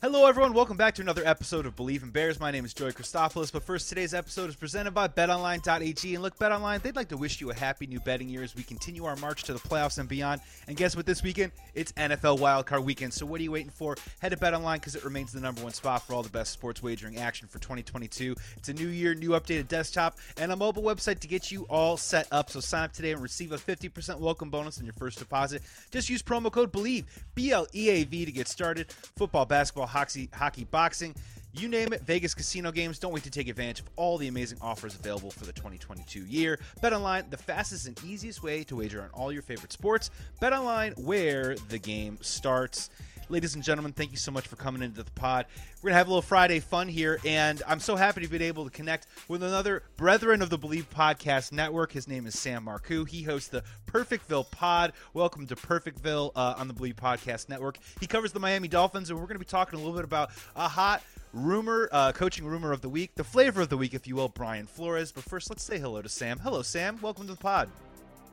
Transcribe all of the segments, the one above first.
Hello, everyone. Welcome back to another episode of Bleav in Bears. My name is Joey Christopoulos. But first, today's episode is presented by BetOnline.ag. And look, BetOnline, they'd like to wish you a happy new betting year as we continue our march to the playoffs and beyond. And guess what? This weekend, it's NFL Wildcard Weekend. So what are you waiting for? Head to BetOnline because it remains the number one spot for all the best sports wagering action for 2022. It's a new year, new updated desktop, and a mobile website to get you all set up. So sign up today and receive a 50% welcome bonus on your first deposit. Just use promo code BLEAV, B L E A V, to get started. Football, basketball, hockey, hockey, boxing, you name it, Vegas casino games. Don't wait to take advantage of all the amazing offers available for the 2022 year. Bet online, the fastest and easiest way to wager on all your favorite sports. Bet online, where the game starts. Ladies and gentlemen, thank you so much for coming into the pod. We're going to have a little Friday fun here, and I'm so happy to be able to connect with another brethren of the Bleav Podcast Network. His name is Sam Marcoux. He hosts the Perfectville Pod. Welcome to Perfectville uh, on the Bleav Podcast Network. He covers the Miami Dolphins, and we're going to be talking a little bit about a hot rumor, uh, coaching rumor of the week, the flavor of the week, if you will, Brian Flores. But first, let's say hello to Sam. Hello, Sam. Welcome to the pod.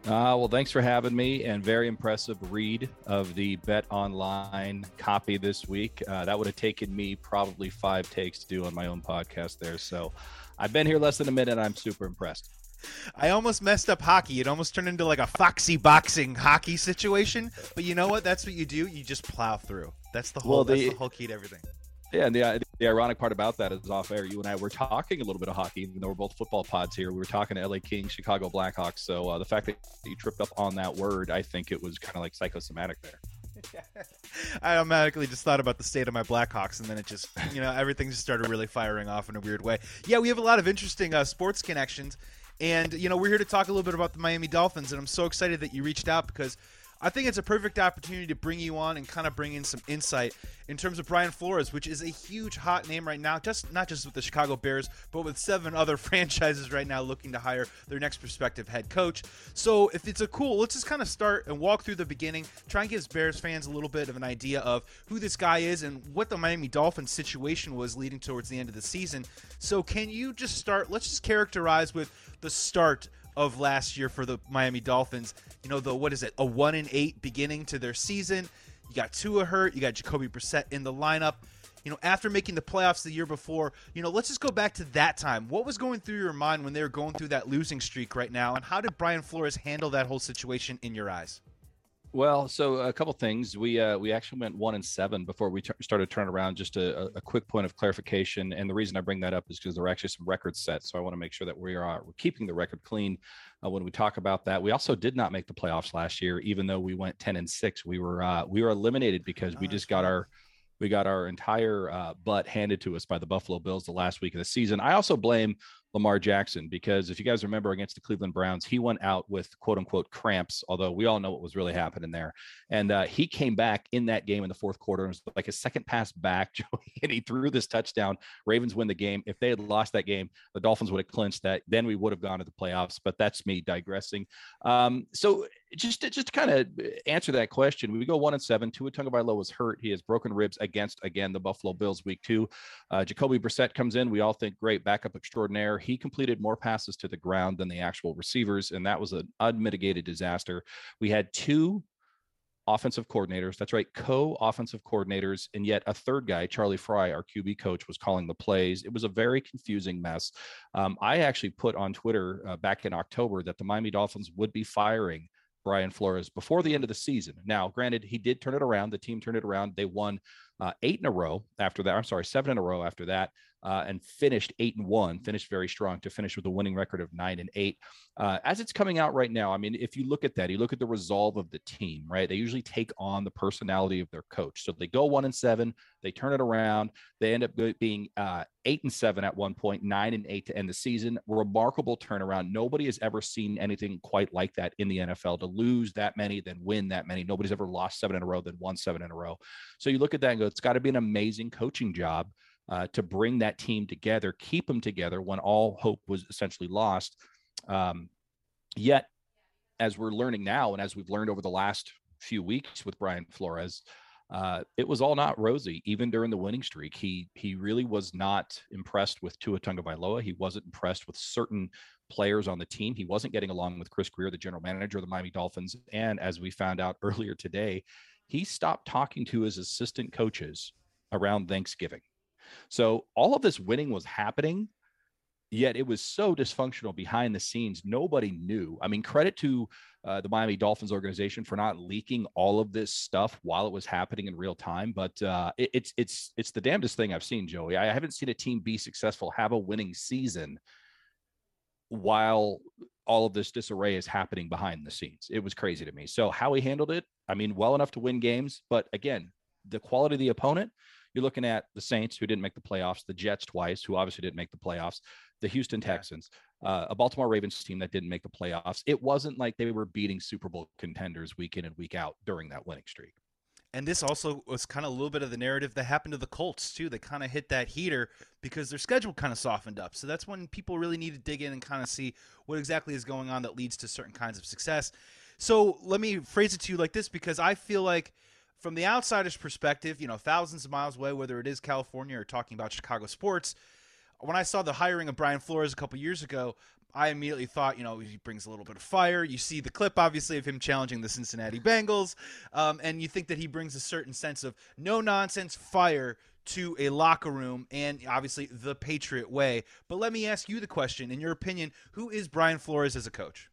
Uh, well, thanks for having me, and very impressive read of the Bet Online copy this week. Uh, that would have taken me probably five takes to do on my own podcast there. So, I've been here less than a minute. and I'm super impressed. I almost messed up hockey. It almost turned into like a foxy boxing hockey situation. But you know what? That's what you do. You just plow through. That's the whole. Well, the, that's the whole key to everything. Yeah, and the, the ironic part about that is off air. You and I were talking a little bit of hockey, even though we're both football pods here. We were talking to LA Kings, Chicago Blackhawks. So uh, the fact that you tripped up on that word, I think it was kind of like psychosomatic there. I automatically just thought about the state of my Blackhawks, and then it just, you know, everything just started really firing off in a weird way. Yeah, we have a lot of interesting uh, sports connections, and you know, we're here to talk a little bit about the Miami Dolphins, and I'm so excited that you reached out because I think it's a perfect opportunity to bring you on and kind of bring in some insight in terms of Brian Flores, which is a huge hot name right now, just not just with the Chicago Bears, but with seven other franchises right now looking to hire their next prospective head coach. So if it's a cool, let's just kind of start and walk through the beginning, try and give Bears fans a little bit of an idea of who this guy is and what the Miami Dolphins situation was leading towards the end of the season. So can you just start? Let's just characterize with the start of last year for the Miami Dolphins. You know, the what is it? A one and eight beginning to their season. You got Tua hurt. You got Jacoby Brissett in the lineup. You know, after making the playoffs the year before, you know, let's just go back to that time. What was going through your mind when they were going through that losing streak right now, and how did Brian Flores handle that whole situation in your eyes? Well, so a couple things. We uh, we actually went one and seven before we t- started turning around. Just a, a, quick point of clarification, and the reason I bring that up is because there are actually some records set. So I want to make sure that we are we're keeping the record clean uh, when we talk about that. We also did not make the playoffs last year, even though we went ten and six. We were uh, we were eliminated because we just got our we got our entire uh, butt handed to us by the Buffalo Bills the last week of the season. I also blame Lamar Jackson because if you guys remember against the Cleveland Browns, he went out with quote unquote cramps, although we all know what was really happening there. And uh, he came back in that game in the fourth quarter and was like a second pass back, and he threw this touchdown. Ravens win the game. If they had lost that game, the Dolphins would have clinched that. Then we would have gone to the playoffs. But that's me digressing. Um, so just to, just to kind of answer that question, we go one and seven. Tua Tagovailoa was hurt. He has broken ribs against again the Buffalo Bills week two. Uh, Jacoby Brissett comes in. We all think great backup extraordinaire he completed more passes to the ground than the actual receivers, and that was an unmitigated disaster. We had two offensive coordinators. That's right, co offensive coordinators. And yet a third guy, Charlie Frye, our QB coach, was calling the plays. It was a very confusing mess. Um, I actually put on Twitter uh, back in October that the Miami Dolphins would be firing Brian Flores before the end of the season. Now, granted, he did turn it around. The team turned it around. They won uh, eight in a row after that. I'm sorry, seven in a row after that uh, and finished eight and one, finished very strong to finish with a winning record of nine and eight. Uh, as it's coming out right now, I mean, if you look at that, you look at the resolve of the team, right? They usually take on the personality of their coach. So they go one and seven, they turn it around, they end up being uh, eight and seven at one point, nine and eight to end the season. Remarkable turnaround. Nobody has ever seen anything quite like that in the NFL to lose that many, then win that many. Nobody's ever lost seven in a row, then won seven in a row. So you look at that and go, it's got to be an amazing coaching job uh, to bring that team together, keep them together when all hope was essentially lost. Um, yet, as we're learning now, and as we've learned over the last few weeks with Brian Flores, uh, it was all not rosy. Even during the winning streak, he he really was not impressed with Tua Tagovailoa. He wasn't impressed with certain players on the team. He wasn't getting along with Chris Grier, the general manager of the Miami Dolphins. And as we found out earlier today, he stopped talking to his assistant coaches around Thanksgiving. So all of this winning was happening, yet it was so dysfunctional behind the scenes. Nobody knew. I mean, credit to uh, the Miami Dolphins organization for not leaking all of this stuff while it was happening in real time. But uh, it, it's it's it's the damnedest thing I've seen, Joey. I haven't seen a team be successful, have a winning season while all of this disarray is happening behind the scenes. It was crazy to me. So how he handled it, I mean, well enough to win games, but again, the quality of the opponent, you're looking at the Saints who didn't make the playoffs, the Jets twice, who obviously didn't make the playoffs, the Houston Texans, uh, a Baltimore Ravens team that didn't make the playoffs. It wasn't like they were beating Super Bowl contenders week in and week out during that winning streak. And this also was kind of a little bit of the narrative that happened to the Colts too. They kind of hit that heater because their schedule kind of softened up. So that's when people really need to dig in and kind of see what exactly is going on that leads to certain kinds of success. So let me phrase it to you like this because I feel like from the outsider's perspective, you know, thousands of miles away, whether it is California or talking about Chicago sports, when I saw the hiring of Brian Flores a couple years ago, I immediately thought, you know, he brings a little bit of fire. You see the clip, obviously, of him challenging the Cincinnati Bengals, um, and you think that he brings a certain sense of no nonsense fire to a locker room and obviously the Patriot way. But let me ask you the question: in your opinion, who is Brian Flores as a coach?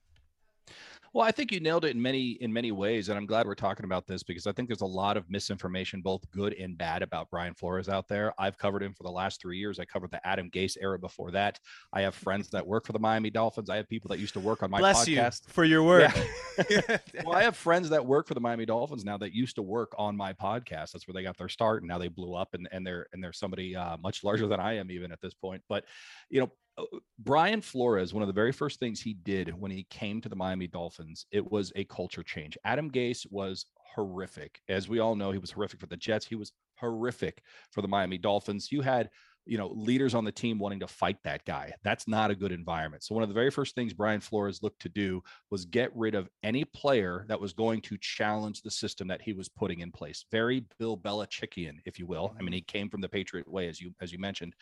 Well, I think you nailed it in many in many ways, and I'm glad we're talking about this because I think there's a lot of misinformation, both good and bad, about Brian Flores out there. I've covered him for the last three years. I covered the Adam Gase era before that. I have friends that work for the Miami Dolphins. I have people that used to work on my Bless podcast you for your work. Yeah. well, I have friends that work for the Miami Dolphins now that used to work on my podcast. That's where they got their start, and now they blew up, and, and they're and they're somebody uh, much larger than I am even at this point. But you know, Uh, Brian Flores, one of the very first things he did when he came to the Miami Dolphins, it was a culture change. Adam Gase was horrific. As we all know, he was horrific for the Jets. He was horrific for the Miami Dolphins. You had you know, leaders on the team wanting to fight that guy. That's not a good environment. So one of the very first things Brian Flores looked to do was get rid of any player that was going to challenge the system that he was putting in place. Very Bill Belichickian, if you will. I mean, he mm-hmm. came from the Patriot way, as you as you mentioned,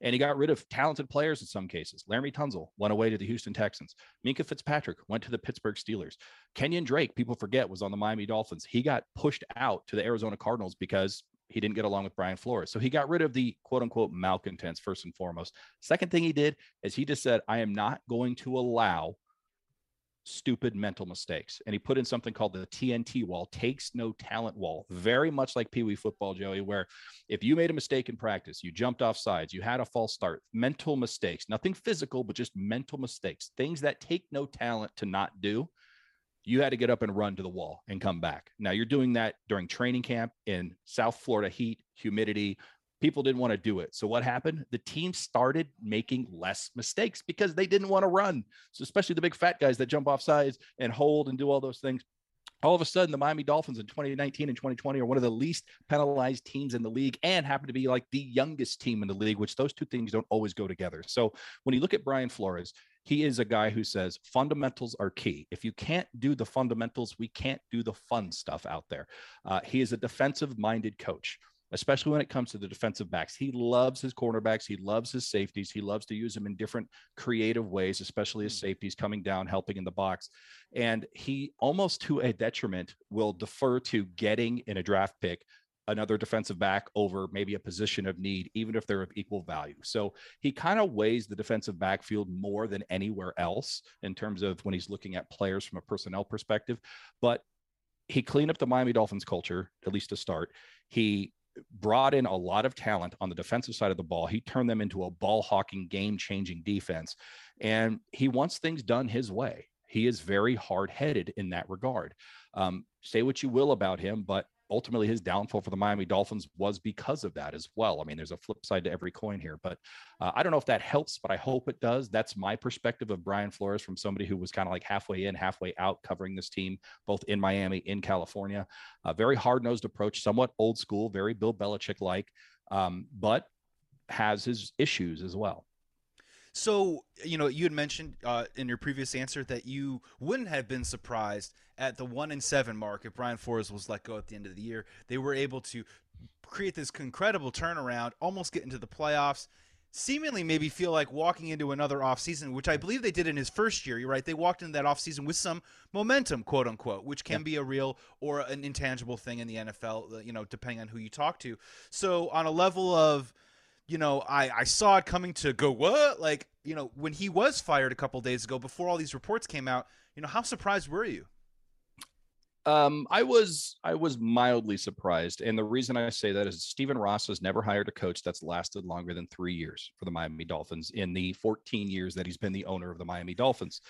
and he got rid of talented players in some cases. Laremy Tunsil went away to the Houston Texans. Minkah Fitzpatrick went to the Pittsburgh Steelers. Kenyon Drake, people forget, was on the Miami Dolphins. He got pushed out to the Arizona Cardinals because he didn't get along with Brian Flores. So he got rid of the quote unquote malcontents first and foremost. Second thing he did is he just said, I am not going to allow stupid mental mistakes. And he put in something called the TNT wall, takes no talent wall, very much like Pee Wee football, Joey, where if you made a mistake in practice, you jumped off sides, you had a false start, mental mistakes, nothing physical, but just mental mistakes, things that take no talent to not do you had to get up and run to the wall and come back. Now you're doing that during training camp in South Florida heat, humidity. People didn't want to do it. So what happened? The team started making less mistakes because they didn't want to run. So especially the big fat guys that jump off sides and hold and do all those things. All of a sudden, the Miami Dolphins in 2019 and 2020 are one of the least penalized teams in the league and happen to be like the youngest team in the league, which those two things don't always go together. So when you look at Brian Flores, he is a guy who says fundamentals are key. If you can't do the fundamentals, we can't do the fun stuff out there. Uh, he is a defensive minded coach, especially when it comes to the defensive backs. He loves his cornerbacks, he loves his safeties, he loves to use them in different creative ways, especially his hmm. safeties coming down, helping in the box. And he almost to a detriment will defer to getting in a draft pick another defensive back over maybe a position of need, even if they're of equal value. So he kind of weighs the defensive backfield more than anywhere else in terms of when he's looking at players from a personnel perspective. But he cleaned up the Miami Dolphins culture, at least to start. He brought in a lot of talent on the defensive side of the ball. He turned them into a ball hawking, game changing defense. And he wants things done his way. He is very hard headed in that regard. Um, say what you will about him, but ultimately his downfall for the Miami Dolphins was because of that as well. I mean, there's a flip side to every coin here, but uh, I don't know if that helps, but I hope it does. That's my perspective of Brian Flores from somebody who was kind of like halfway in, halfway out covering this team, both in Miami, in California. A very hard nosed approach, somewhat old school, very Bill Belichick like, um, but has his issues as well. So, you know, you had mentioned uh, in your previous answer that you wouldn't have been surprised at the one and seven mark if Brian Flores was let go at the end of the year. They were able to create this incredible turnaround, almost get into the playoffs seemingly maybe feel like walking into another offseason, which I believe they did in his first year. You're right. They walked into that offseason with some momentum, quote unquote, which can yeah. be a real or an intangible thing in the NFL, you know, depending on who you talk to. So, on a level of, you know, I, I saw it coming to go, what? Like, you know, when he was fired a couple days ago, before all these reports came out, you know, how surprised were you? Um, I was I was mildly surprised, and the reason I say that is Stephen Ross has never hired a coach that's lasted longer than three years for the Miami Dolphins in the 14 years that he's been the owner of the Miami Dolphins.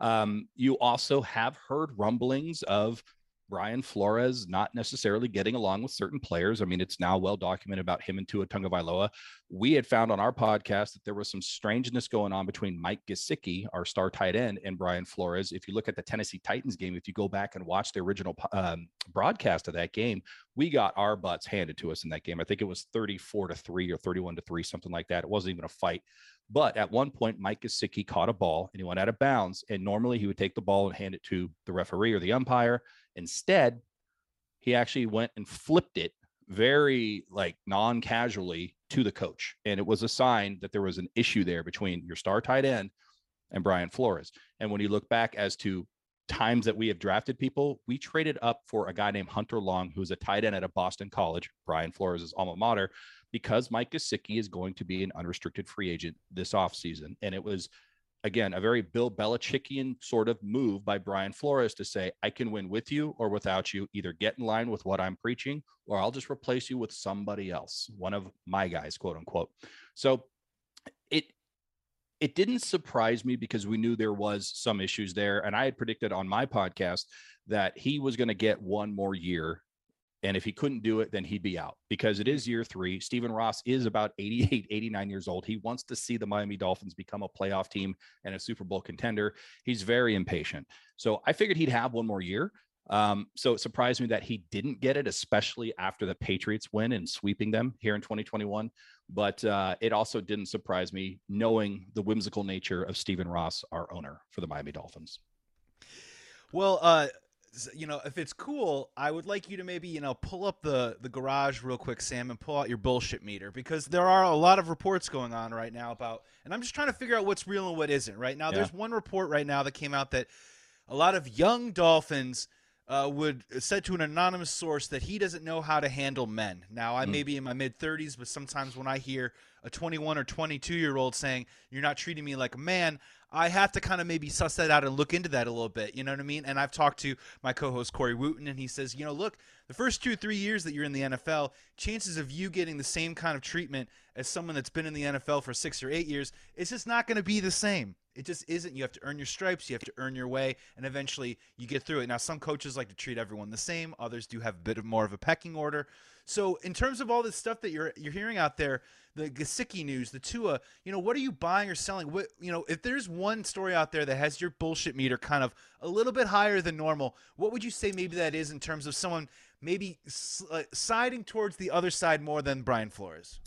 Um, you also have heard rumblings of Brian Flores not necessarily getting along with certain players. I mean, it's now well documented about him and Tua Tagovailoa. We had found on our podcast that there was some strangeness going on between Mike Gesicki, our star tight end, and Brian Flores. If you look at the Tennessee Titans game, if you go back and watch the original um, broadcast of that game, we got our butts handed to us in that game. I think it was 34 to 3 or 31 to 3, something like that. It wasn't even a fight. But at one point, Mike Gesicki caught a ball and he went out of bounds. And normally he would take the ball and hand it to the referee or the umpire. Instead, he actually went and flipped it very like non-casually to the coach. And it was a sign that there was an issue there between your star tight end and Brian Flores. And when you look back as to times that we have drafted people, we traded up for a guy named Hunter Long, who's a tight end at a Boston college, Brian Flores' alma mater, because Mike Gesicki is going to be an unrestricted free agent this offseason. And it was, again, a very Bill Belichickian sort of move by Brian Flores to say, I can win with you or without you. Either get in line with what I'm preaching, or I'll just replace you with somebody else, one of my guys, quote unquote. So it, it didn't surprise me because we knew there was some issues there and i had predicted on my podcast that he was going to get one more year and if he couldn't do it, then he'd be out because it is year three. Stephen Ross is about 88, 89 years old. He wants to see the Miami Dolphins become a playoff team and a Super Bowl contender. He's very impatient. So I figured he'd have one more year. Um, so it surprised me that he didn't get it, especially after the Patriots win and sweeping them here in 2021. But uh, it also didn't surprise me knowing the whimsical nature of Stephen Ross, our owner for the Miami Dolphins. Well, uh, you know, if it's cool, I would like you to maybe, you know, pull up the the garage real quick, Sam, and pull out your bullshit meter because there are a lot of reports going on right now about, and I'm just trying to figure out what's real and what isn't. Right now, yeah. there's one report right now that came out that a lot of young Dolphins uh, would said to an anonymous source that he doesn't know how to handle men. Now, I mm. may be in my mid 30s, but sometimes when I hear a 21 or 22 year old saying you're not treating me like a man, I have to kind of maybe suss that out and look into that a little bit. You know what I mean? And I've talked to my co-host Corey Wootton, and he says, you know, look, the first two three years that you're in the NFL, chances of you getting the same kind of treatment as someone that's been in the NFL for six or eight years, it's just not going to be the same. It just isn't. You have to earn your stripes. You have to earn your way, and eventually you get through it. Now, some coaches like to treat everyone the same. Others do have a bit of more of a pecking order. So, in terms of all this stuff that you're you're hearing out there, the Gesicki news, the Tua, you know, what are you buying or selling? What you know, if there's one story out there that has your bullshit meter kind of a little bit higher than normal, what would you say maybe that is in terms of someone maybe uh, siding towards the other side more than Brian Flores?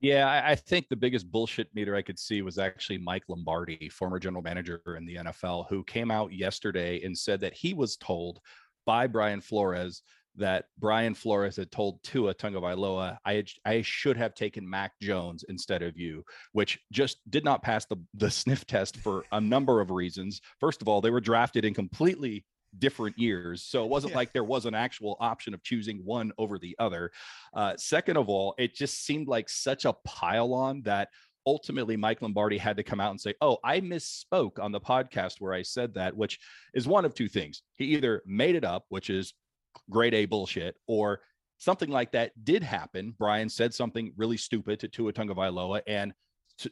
Yeah, I, think the biggest bullshit meter I could see was actually Mike Lombardi, former general manager in the NFL, who came out yesterday and said that he was told by Brian Flores that Brian Flores had told Tua Tagovailoa, I I should have taken Mac Jones instead of you, which just did not pass the the sniff test for a number of reasons. First of all, they were drafted in completely different years, so it wasn't yeah. like there was an actual option of choosing one over the other. Uh, second of all, it just seemed like such a pile on that ultimately Mike Lombardi had to come out and say, "Oh, I misspoke on the podcast where I said that," which is one of two things. He either made it up, which is grade A bullshit, or something like that did happen. Brian said something really stupid to Tua Tagovailoa, and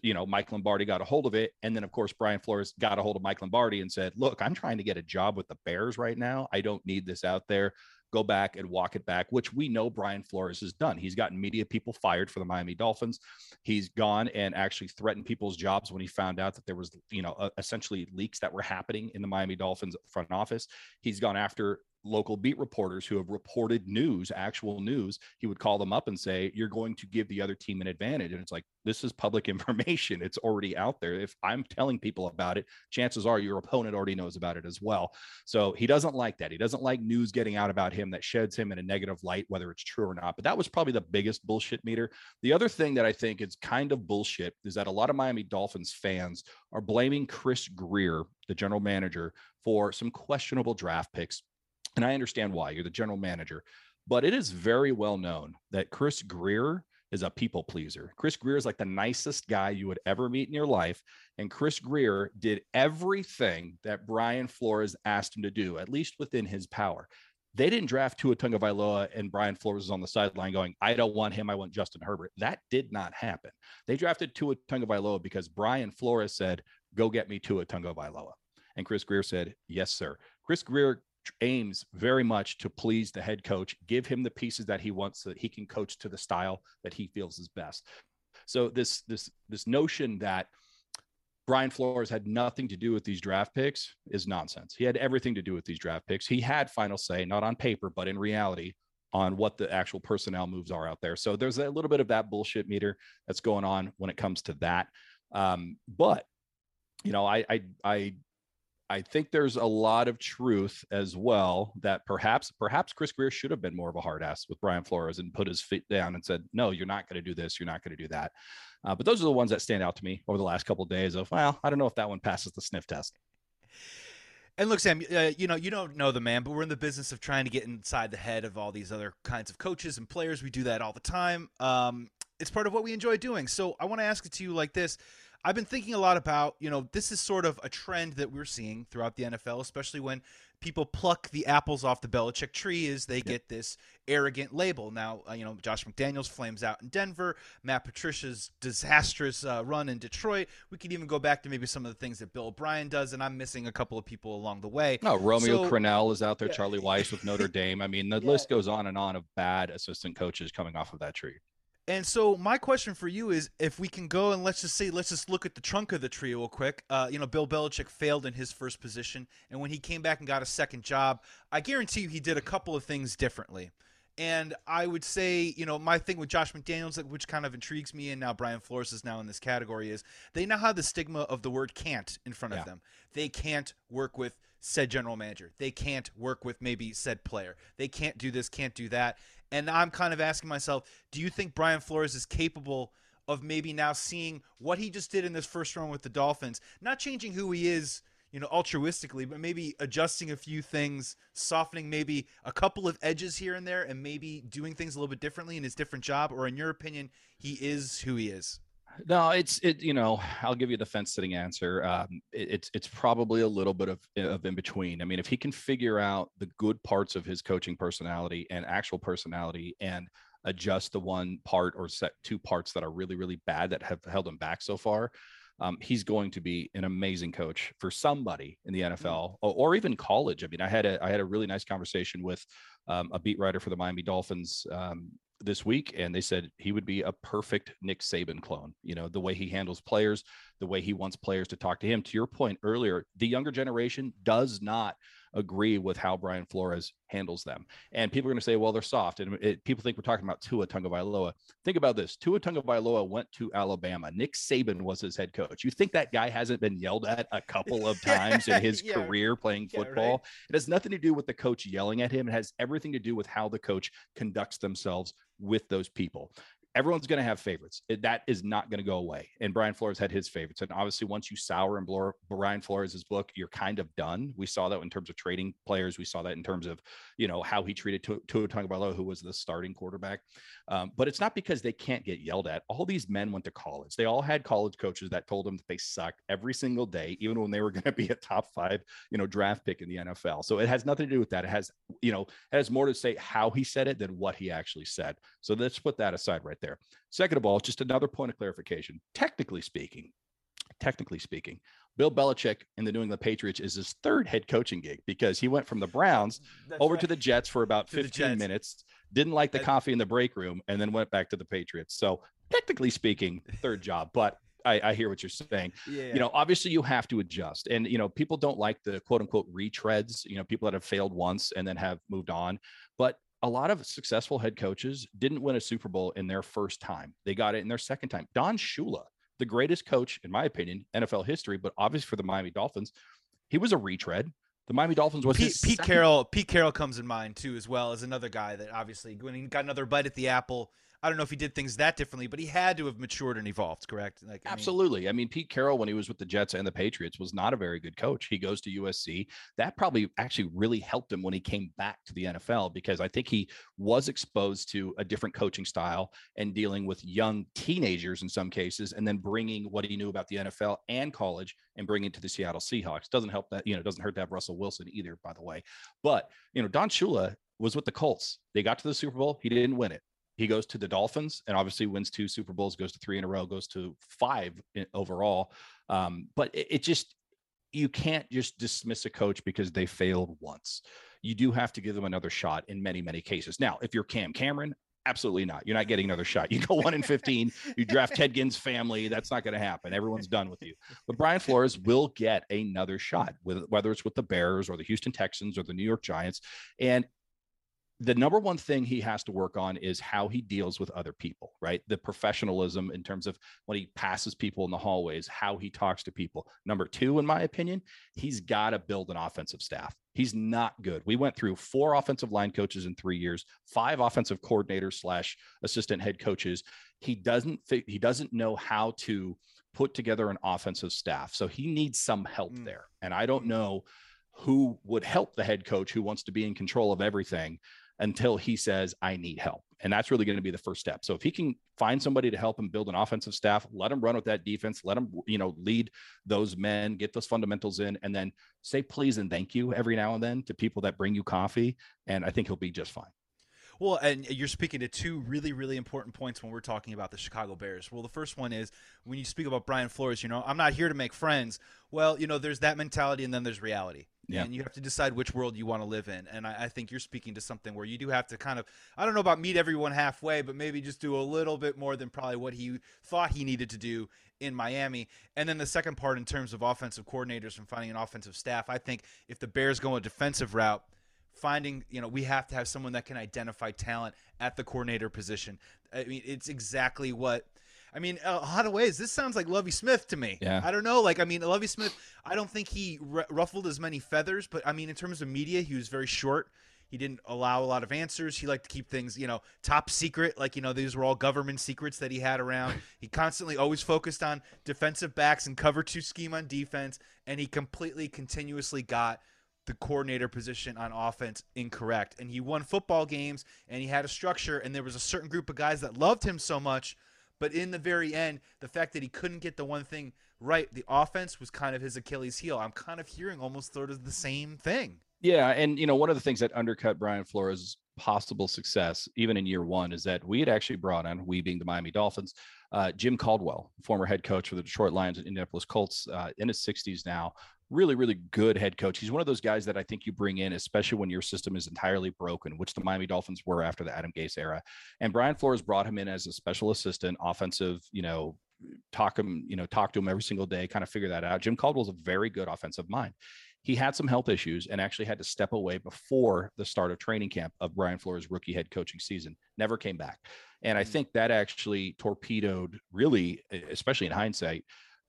you know Mike Lombardi got a hold of it, and then of course Brian Flores got a hold of Mike Lombardi and said, "Look, I'm trying to get a job with the Bears right now. I don't need this out there. Go back and walk it back." Which we know Brian Flores has done. He's gotten media people fired for the Miami Dolphins. He's gone and actually threatened people's jobs when he found out that there was you know essentially leaks that were happening in the Miami Dolphins front office. He's gone after local beat reporters who have reported news, actual news, he would call them up and say, You're going to give the other team an advantage. And it's like, this is public information. It's already out there. If I'm telling people about it, chances are your opponent already knows about it as well. So he doesn't like that. He doesn't like news getting out about him that sheds him in a negative light, whether it's true or not. But that was probably the biggest bullshit meter. The other thing that I think is kind of bullshit is that a lot of Miami Dolphins fans are blaming Chris Grier, the general manager, for some questionable draft picks and I understand why you're the general manager, but it is very well known that Chris Grier is a people pleaser. Chris Grier is like the nicest guy you would ever meet in your life. And Chris Grier did everything that Brian Flores asked him to do, at least within his power. They didn't draft Tua Tagovailoa and Brian Flores was on the sideline going, I don't want him. I want Justin Herbert. That did not happen. They drafted Tua Tagovailoa because Brian Flores said, go get me Tua Tagovailoa. And Chris Grier said, yes, sir. Chris Grier aims very much to please the head coach, give him the pieces that he wants so that he can coach to the style that he feels is best. So this this this notion that Brian Flores had nothing to do with these draft picks is nonsense. He had everything to do with these draft picks. He had final say, not on paper, but in reality, on what the actual personnel moves are out there. So there's a little bit of that bullshit meter that's going on when it comes to that. Um, but you know, I I I I think there's a lot of truth as well that perhaps perhaps Chris Grier should have been more of a hard ass with Brian Flores and put his feet down and said, "No, you're not going to do this. You're not going to do that." Uh, but those are the ones that stand out to me over the last couple of days. Of well, I don't know if that one passes the sniff test. And look, Sam, uh, you know you don't know the man, but we're in the business of trying to get inside the head of all these other kinds of coaches and players. We do that all the time. Um, it's part of what we enjoy doing. So I want to ask it to you like this: I've been thinking a lot about, you know, this is sort of a trend that we're seeing throughout the NFL, especially when people pluck the apples off the Belichick tree is they get this arrogant label. Now, uh, you know, Josh McDaniels flames out in Denver, Matt Patricia's disastrous uh, run in Detroit. We could even go back to maybe some of the things that Bill O'Brien does, and I'm missing a couple of people along the way. No, Romeo so, Crennel is out there, yeah. Charlie Weis with Notre Dame. I mean, the yeah. list goes on and on of bad assistant coaches coming off of that tree. And so my question for you is, if we can go and let's just say, let's just look at the trunk of the tree real quick. Uh, you know, Bill Belichick failed in his first position, and when he came back and got a second job, I guarantee you he did a couple of things differently. And I would say, you know, my thing with Josh McDaniels, which kind of intrigues me, and now Brian Flores is now in this category, is they now have the stigma of the word can't in front yeah. of them. They can't work with said general manager. They can't work with maybe said player. They can't do this, can't do that. And I'm kind of asking myself, do you think Brian Flores is capable of maybe now seeing what he just did in this first run with the Dolphins, not changing who he is, you know, altruistically, but maybe adjusting a few things, softening maybe a couple of edges here and there, and maybe doing things a little bit differently in his different job? Or in your opinion, he is who he is? No, it's it. You know, I'll give you the fence sitting answer. Um, it, it's it's probably a little bit of of in between. I mean, if he can figure out the good parts of his coaching personality and actual personality, and adjust the one part or set two parts that are really really bad that have held him back so far, um, he's going to be an amazing coach for somebody in the NFL mm-hmm. or, or, even college. I mean, I had a I had a really nice conversation with um, a beat writer for the Miami Dolphins um, this week and they said he would be a perfect Nick Saban clone. You know, the way he handles players, the way he wants players to talk to him. To your point earlier, the younger generation does not agree with how Brian Flores handles them. And people are going to say, well, they're soft. And it, people think we're talking about Tua Tagovailoa. Think about this. Tua Tagovailoa went to Alabama. Nick Saban was his head coach. You think that guy hasn't been yelled at a couple of times in his yeah. career playing football? Yeah, right. It has nothing to do with the coach yelling at him. It has everything to do with how the coach conducts themselves with those people everyone's going to have favorites. That is not going to go away. And Brian Flores had his favorites. And obviously, once you sour and blow Brian Flores' book, you're kind of done. We saw that in terms of trading players. We saw that in terms of, you know, how he treated Tua Tagovailoa, who was the starting quarterback. Um, but it's not because they can't get yelled at. All these men went to college. They all had college coaches that told them that they sucked every single day, even when they were going to be a top five, you know, draft pick in the NFL. So it has nothing to do with that. It has, you know, it has more to say how he said it than what he actually said. So let's put that aside right there. Second of all, just another point of clarification. Technically speaking, technically speaking, Bill Belichick in the New England Patriots is his third head coaching gig because he went from the Browns That's over right. to the Jets for about to 15 minutes, didn't like the coffee in the break room, and then went back to the Patriots. So technically speaking, third job. But I, I hear what you're saying. Yeah. You know, obviously you have to adjust, and you know, people don't like the quote unquote retreads. You know, people that have failed once and then have moved on, but a lot of successful head coaches didn't win a Super Bowl in their first time. They got it in their second time. Don Shula, the greatest coach, in my opinion, NFL history, but obviously for the Miami Dolphins, he was a retread. The Miami Dolphins was Pete, Pete second- Carroll. Pete Carroll comes in mind too, as well as another guy that obviously when he got another bite at the apple. I don't know if he did things that differently, but he had to have matured and evolved. Correct? Like I mean- Absolutely. I mean, Pete Carroll, when he was with the Jets and the Patriots, was not a very good coach. He goes to USC. That probably actually really helped him when he came back to the NFL because I think he was exposed to a different coaching style and dealing with young teenagers in some cases, and then bringing what he knew about the NFL and college and bringing it to the Seattle Seahawks. Doesn't help that, you know, doesn't hurt to have Russell Wilson either, by the way. But, you know, Don Shula was with the Colts. They got to the Super Bowl. He didn't win it. He goes to the Dolphins and obviously wins two Super Bowls, goes to three in a row, goes to five overall. Um, but it, it just, you can't just dismiss a coach because they failed once. You do have to give them another shot in many, many cases. Now, if you're Cam Cameron, absolutely not. You're not getting another shot. You go one in 15, you draft Ted Ginn's family. That's not going to happen. Everyone's done with you. But Brian Flores will get another shot, with, whether it's with the Bears or the Houston Texans or the New York Giants. And the number one thing he has to work on is how he deals with other people, right? The professionalism in terms of when he passes people in the hallways, how he talks to people. Number two, in my opinion, he's got to build an offensive staff. He's not good. We went through four offensive line coaches in three years, five offensive coordinators slash assistant head coaches. He doesn't he doesn't know how to put together an offensive staff. So he needs some help Mm. there. And I don't Mm. know who would help the head coach who wants to be in control of everything until he says, I need help. And that's really going to be the first step. So if he can find somebody to help him build an offensive staff, let him run with that defense, let him, you know, lead those men, get those fundamentals in, and then say please and thank you every now and then to people that bring you coffee. And I think he'll be just fine. Well, and you're speaking to two really, really important points when we're talking about the Chicago Bears. Well, the first one is when you speak about Brian Flores, you know, I'm not here to make friends. Well, you know, there's that mentality and then there's reality. Yeah. And you have to decide which world you want to live in. And I, I think you're speaking to something where you do have to kind of, I don't know about meet everyone halfway, but maybe just do a little bit more than probably what he thought he needed to do in Miami. And then the second part, in terms of offensive coordinators and finding an offensive staff, I think if the Bears go a defensive route, finding you know we have to have someone that can identify talent at the coordinator position i mean it's exactly what i mean a lot of ways this sounds like lovie smith to me Yeah. i don't know like i mean lovie smith i don't think he r- ruffled as many feathers but i mean in terms of media he was very short he didn't allow a lot of answers. He liked to keep things, you know, top secret. Like, you know, these were all government secrets that he had around. He constantly always focused on defensive backs and cover two scheme on defense. And he completely, continuously got the coordinator position on offense incorrect. And he won football games and he had a structure. And there was a certain group of guys that loved him so much. But in the very end, the fact that he couldn't get the one thing right, the offense was kind of his Achilles heel. I'm kind of hearing almost sort of the same thing. Yeah, and you know, one of the things that undercut Brian Flores' possible success, even in year one, is that we had actually brought on, we being the Miami Dolphins, uh, Jim Caldwell, former head coach for the Detroit Lions and Indianapolis Colts, uh, in his 60s now. Really, really good head coach. He's one of those guys that I think you bring in, especially when your system is entirely broken, which the Miami Dolphins were after the Adam Gase era. And Brian Flores brought him in as a special assistant, offensive, you know, talk him, you know, talk to him every single day, kind of figure that out. Jim Caldwell's a very good offensive mind he had some health issues and actually had to step away before the start of training camp of Brian Flores' rookie head coaching season. Never came back. And I mm. think that actually torpedoed, really, especially in hindsight,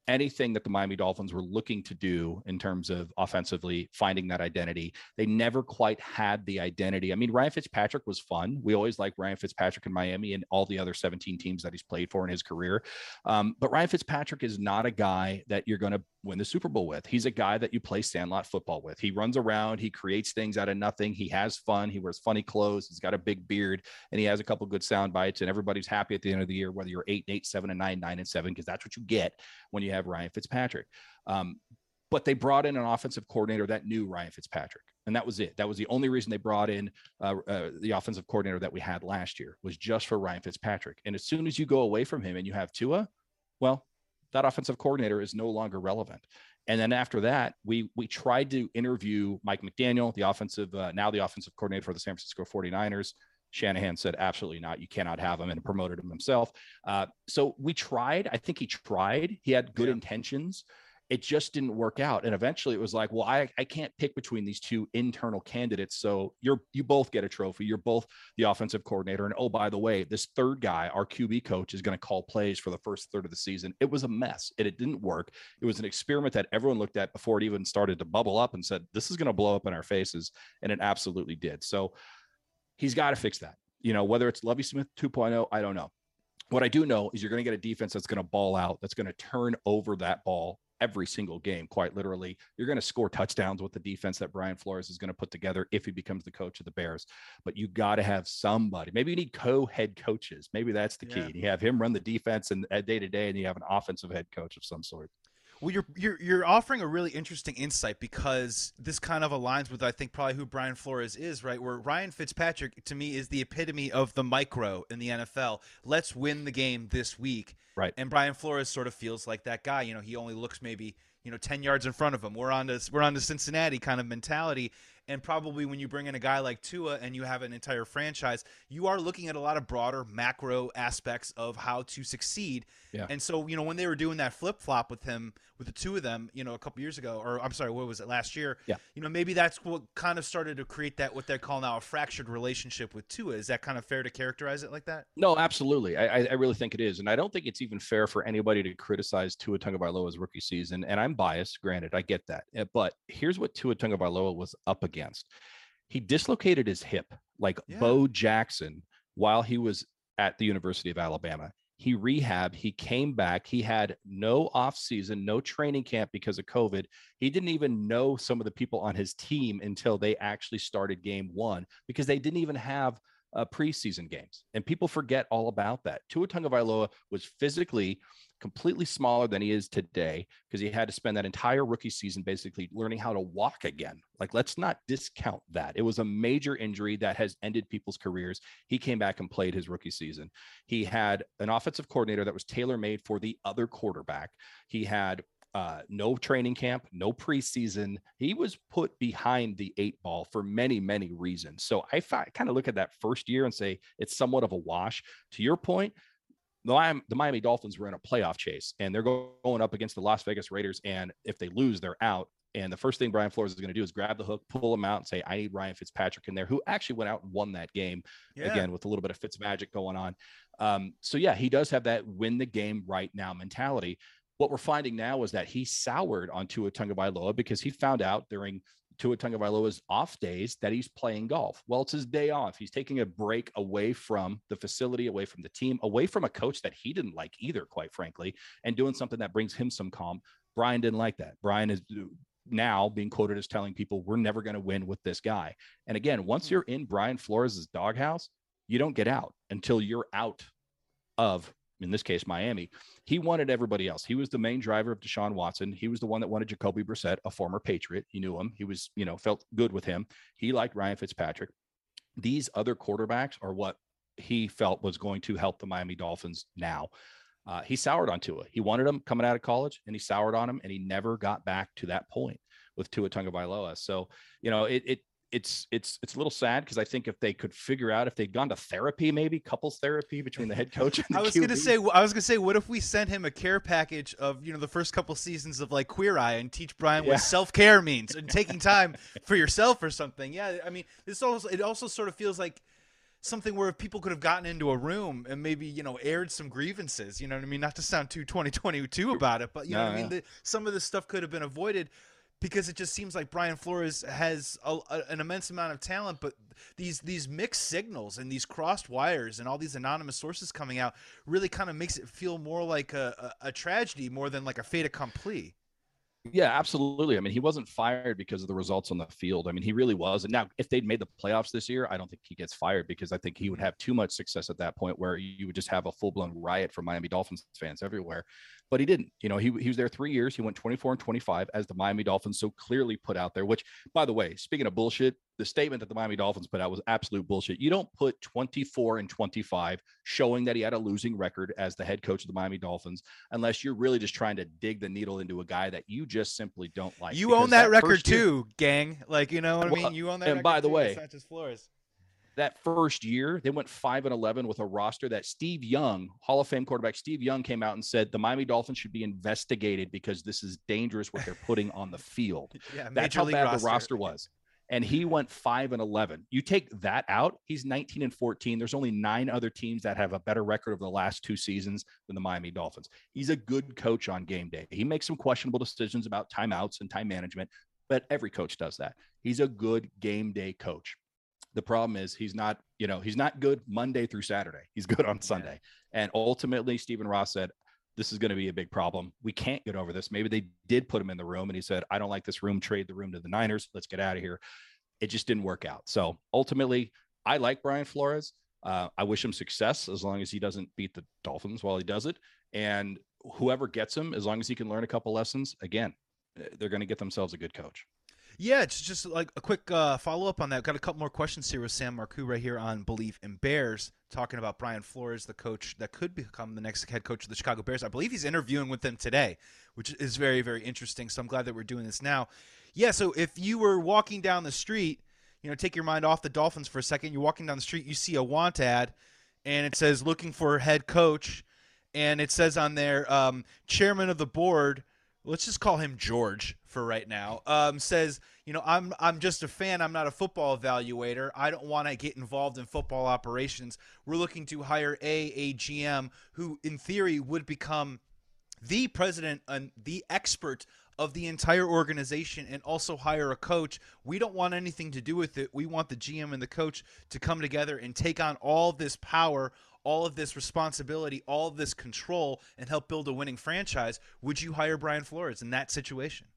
anything that the Miami Dolphins were looking to do in terms of offensively finding that identity. They never quite had the identity. I mean, Ryan Fitzpatrick was fun. We always like Ryan Fitzpatrick in Miami and all the other 17 teams that he's played for in his career. Um, but Ryan Fitzpatrick is not a guy that you're going to win the Super Bowl with. He's a guy that you play sandlot football with. He runs around, he creates things out of nothing. He has fun. He wears funny clothes. He's got a big beard, and he has a couple good sound bites. And everybody's happy at the end of the year, whether you're eight, eight, seven, and nine, nine, and seven, because that's what you get when you have Ryan Fitzpatrick. Um, but they brought in an offensive coordinator that knew Ryan Fitzpatrick, and that was it. That was the only reason they brought in uh, uh, the offensive coordinator that we had last year was just for Ryan Fitzpatrick. And as soon as you go away from him and you have Tua, well, that offensive coordinator is no longer relevant. And then after that, we we tried to interview Mike McDaniel, the offensive uh, now the offensive coordinator for the San Francisco 49ers. Shanahan said, absolutely not. You cannot have him and promoted him himself. Uh, so we tried. I think he tried. He had good yeah. intentions it just didn't work out. And eventually it was like, well, I, I can't pick between these two internal candidates. So you're you both get a trophy. You're both the offensive coordinator. And oh, by the way, this third guy, our QB coach, is going to call plays for the first third of the season. It was a mess. and it didn't work. It was an experiment that everyone looked at before it even started to bubble up and said, this is going to blow up in our faces. And it absolutely did. So he's got to fix that. You know, whether it's Lovie Smith 2.0, I don't know. What I do know is you're going to get a defense that's going to ball out, that's going to turn over that ball every single game, quite literally. You're going to score touchdowns with the defense that Brian Flores is going to put together if he becomes the coach of the Bears. But you got to have somebody. Maybe you need co-head coaches. Maybe that's the key. Yeah. You have him run the defense and uh, day to day, and you have an offensive head coach of some sort. Well, you're, you're you're offering a really interesting insight because this kind of aligns with I think probably who Brian Flores is, right? Where Ryan Fitzpatrick to me is the epitome of the micro in the NFL. Let's win the game this week, right? And Brian Flores sort of feels like that guy. You know, he only looks maybe you know 10 yards in front of him. We're on this we're on the Cincinnati kind of mentality, and probably when you bring in a guy like Tua and you have an entire franchise, you are looking at a lot of broader macro aspects of how to succeed. Yeah. And so, you know, when they were doing that flip flop with him, with the two of them, you know, a couple years ago, or I'm sorry, what was it last year? Yeah. You know, maybe that's what kind of started to create that what they call now a fractured relationship with Tua. Is that kind of fair to characterize it like that? No, absolutely. I, I really think it is, and I don't think it's even fair for anybody to criticize Tua Tagovailoa's rookie season. And I'm biased, granted, I get that. Eh, but here's what Tua Tagovailoa was up against he dislocated his hip like yeah. Bo Jackson while he was at the University of Alabama. He rehabbed, he came back, he had no off season, no training camp because of COVID. He didn't even know some of the people on his team until they actually started game 1 because they didn't even have uh, preseason games. And people forget all about that. Tua Tagovailoa was physically completely smaller than he is today because he had to spend that entire rookie season basically learning how to walk again. Like, let's not discount that. It was a major injury that has ended people's careers. He came back and played his rookie season. He had an offensive coordinator that was tailor made for the other quarterback. He had uh, no training camp, no preseason. He was put behind the eight ball for many, many reasons. So I kind of look at that first year and say it's somewhat of a wash. To your point, the Miami, the Miami Dolphins were in a playoff chase and they're going up against the Las Vegas Raiders. And if they lose, they're out. And the first thing Brian Flores is going to do is grab the hook, pull him out, and say, I need Ryan Fitzpatrick in there, who actually went out and won that game yeah. again with a little bit of Fitz magic going on. Um, so, yeah, he does have that win the game right now mentality. What we're finding now is that he soured on Tua Tagovailoa because he found out during Tua Tagovailoa's off days that he's playing golf. Well, it's his day off. He's taking a break away from the facility, away from the team, away from a coach that he didn't like either, quite frankly, and doing something that brings him some calm. Brian didn't like that. Brian is now being quoted as telling people we're never going to win with this guy. And again, once hmm. you're in Brian Flores' doghouse, you don't get out until you're out of in this case, Miami, he wanted everybody else. He was the main driver of Deshaun Watson. He was the one that wanted Jacoby Brissett, a former Patriot. He knew him. He was, you know, felt good with him. He liked Ryan Fitzpatrick. These other quarterbacks are what he felt was going to help the Miami Dolphins now. Uh, he soured on Tua. He wanted him coming out of college, and he soured on him, and he never got back to that point with Tua Tagovailoa. So, you know, it, it it's it's it's a little sad because I think if they could figure out if they'd gone to therapy, maybe couples therapy between the head coach and the I was QB. gonna say I was gonna say what if we sent him a care package of you know the first couple seasons of like Queer Eye and teach Brian yeah. what self care means and taking time for yourself or something. Yeah, I mean this also it also sort of feels like something where if people could have gotten into a room and maybe you know aired some grievances. You know what I mean? Not to sound too 2022 about it, but you no, know what. I mean. The, some of this stuff could have been avoided because it just seems like Brian Flores has a, a, an immense amount of talent, but these these mixed signals and these crossed wires and all these anonymous sources coming out really kind of makes it feel more like a, a, a tragedy more than like a fait accompli. Yeah, absolutely. I mean, he wasn't fired because of the results on the field. I mean, he really was. And now, if they'd made the playoffs this year, I don't think he gets fired because I think he would have too much success at that point where you would just have a full blown riot from Miami Dolphins fans everywhere but he didn't. You know, he, he was there three years. He went 24 and 25 as the Miami Dolphins so clearly put out there, which, by the way, speaking of bullshit, the statement that the Miami Dolphins put out was absolute bullshit. You don't put 24 and 25 showing that he had a losing record as the head coach of the Miami Dolphins unless you're really just trying to dig the needle into a guy that you just simply don't like. You own that, that record too, gang. Like, you know what well, I mean? You own that And by the way, Sanchez Flores. That first year, they went five and eleven with a roster that Steve Young, Hall of Fame quarterback Steve Young, came out and said the Miami Dolphins should be investigated because this is dangerous what they're putting on the field. Yeah, That's how bad roster. the roster was. And he went five and eleven. You take that out, he's 19 and 14. There's only nine other teams that have a better record over the last two seasons than the Miami Dolphins. He's a good coach on game day. He makes some questionable decisions about timeouts and time management, but every coach does that. He's a good game day coach. The problem is he's not, you know, he's not good Monday through Saturday. He's good on Sunday. And ultimately, Stephen Ross said, this is going to be a big problem. We can't get over this. Maybe they did put him in the room and he said, I don't like this room. Trade the room to the Niners. Let's get out of here. It just didn't work out. So ultimately, I like Brian Flores. Uh, I wish him success as long as he doesn't beat the Dolphins while he does it. And whoever gets him, as long as he can learn a couple lessons, again, eh, they're going to get themselves a good coach. Yeah, it's just like a quick uh, follow up on that. Got a couple more questions here with Sam Marcoux right here on Bleav in Bears, talking about Brian Flores, the coach that could become the next head coach of the Chicago Bears. I believe he's interviewing with them today, which is very, very interesting. So I'm glad that we're doing this now. Yeah, so if you were walking down the street, you know, take your mind off the Dolphins for a second. You're walking down the street, you see a want ad, and it says looking for head coach, and it says on there, um, chairman of the board let's just call him George for right now. Um, says, you know, I'm I'm just a fan. I'm not a football evaluator. I don't want to get involved in football operations. We're looking to hire a a GM who, in theory, would become the president and the expert of the entire organization and also hire a coach. We don't want anything to do with it. We want the GM and the coach to come together and take on all this power, all of this responsibility, all of this control and help build a winning franchise. Would you hire Brian Flores in that situation?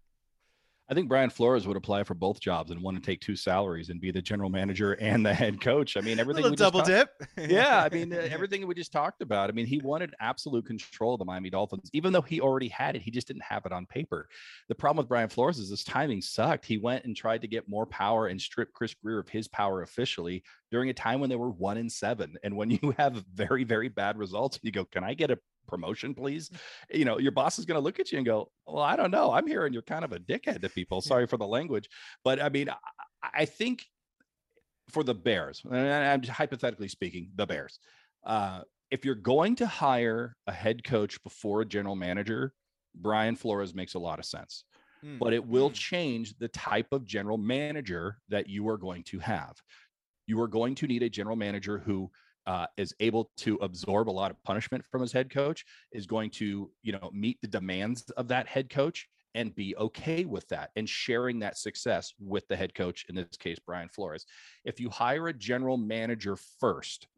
I think Brian Flores would apply for both jobs and want to take two salaries and be the general manager and the head coach. I mean, everything a we double talked- dip. yeah, I mean, uh, everything we just talked about. I mean, he wanted absolute control of the Miami Dolphins, even though he already had it. He just didn't have it on paper. The problem with Brian Flores is his timing sucked. He went and tried to get more power and strip Chris Grier of his power officially during a time when they were one in seven. And when you have very, very bad results, you go, "Can I get a promotion, please?" You know, your boss is going to look at you and go, "Well, I don't know. I'm hearing you're kind of a dickhead to people. Sorry for the language, but I mean, I, think." For the Bears, and I'm just hypothetically speaking, the Bears. Uh, if you're going to hire a head coach before a general manager, Brian Flores makes a lot of sense. Hmm. But it will Hmm. change the type of general manager that you are going to have. You are going to need a general manager who uh, is able to absorb a lot of punishment from his head coach, is going to, you know, meet the demands of that head coach and be okay with that and sharing that success with the head coach, in this case, Brian Flores. If you hire a general manager first,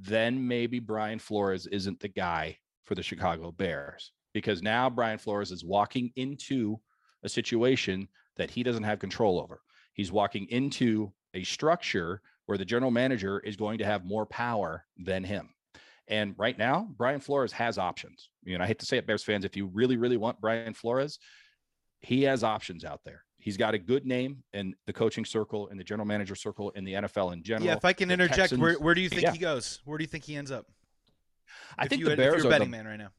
then maybe Brian Flores isn't the guy for the Chicago Bears because now Brian Flores is walking into a situation that he doesn't have control over. He's walking into a structure where the general manager is going to have more power than him. And right now, Brian Flores has options. You know, I hate to say it, Bears fans, if you really, really want Brian Flores, he has options out there. He's got a good name in the coaching circle, in the general manager circle, in the NFL in general. yeah, if I can The interject, where, Texans- where do you think Yeah. he goes? Where do you think he ends up? I If think you the Bears you're a betting the, man right now.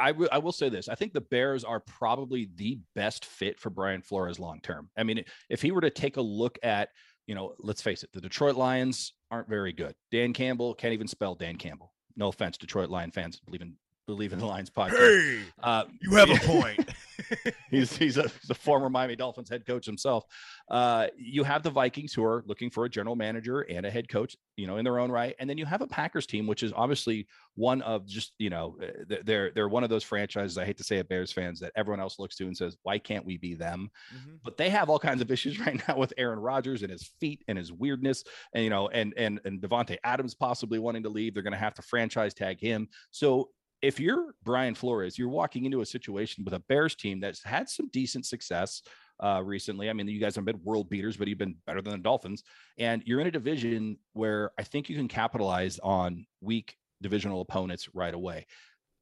I I will say this. I think the Bears are probably the best fit for Brian Flores long term. I mean, if he were to take a look at, you know, let's face it, the Detroit Lions aren't very good. Dan Campbell can't even spell Dan Campbell. No offense, Detroit Lion fans. Bleav in Bleav in the Lions podcast. Hey, Uh, you have a point. he's he's a, he's a former Miami Dolphins head coach himself. Uh, you have the Vikings who are looking for a general manager and a head coach, you know, in their own right, and then you have a Packers team, which is obviously one of just you know uh, they're they're one of those franchises. I hate to say it, Bears fans that everyone else looks to and says, why can't we be them? Mhm. But they have all kinds of issues right now with Aaron Rodgers and his feet and his weirdness, and you know, and and and Davante Adams possibly wanting to leave. They're going to have to franchise tag him. So if you're Brian Flores, you're walking into a situation with a Bears team that's had some decent success uh, recently. I mean, you guys have been world beaters, but you've been better than the Dolphins. And you're in a division where I think you can capitalize on weak divisional opponents right away.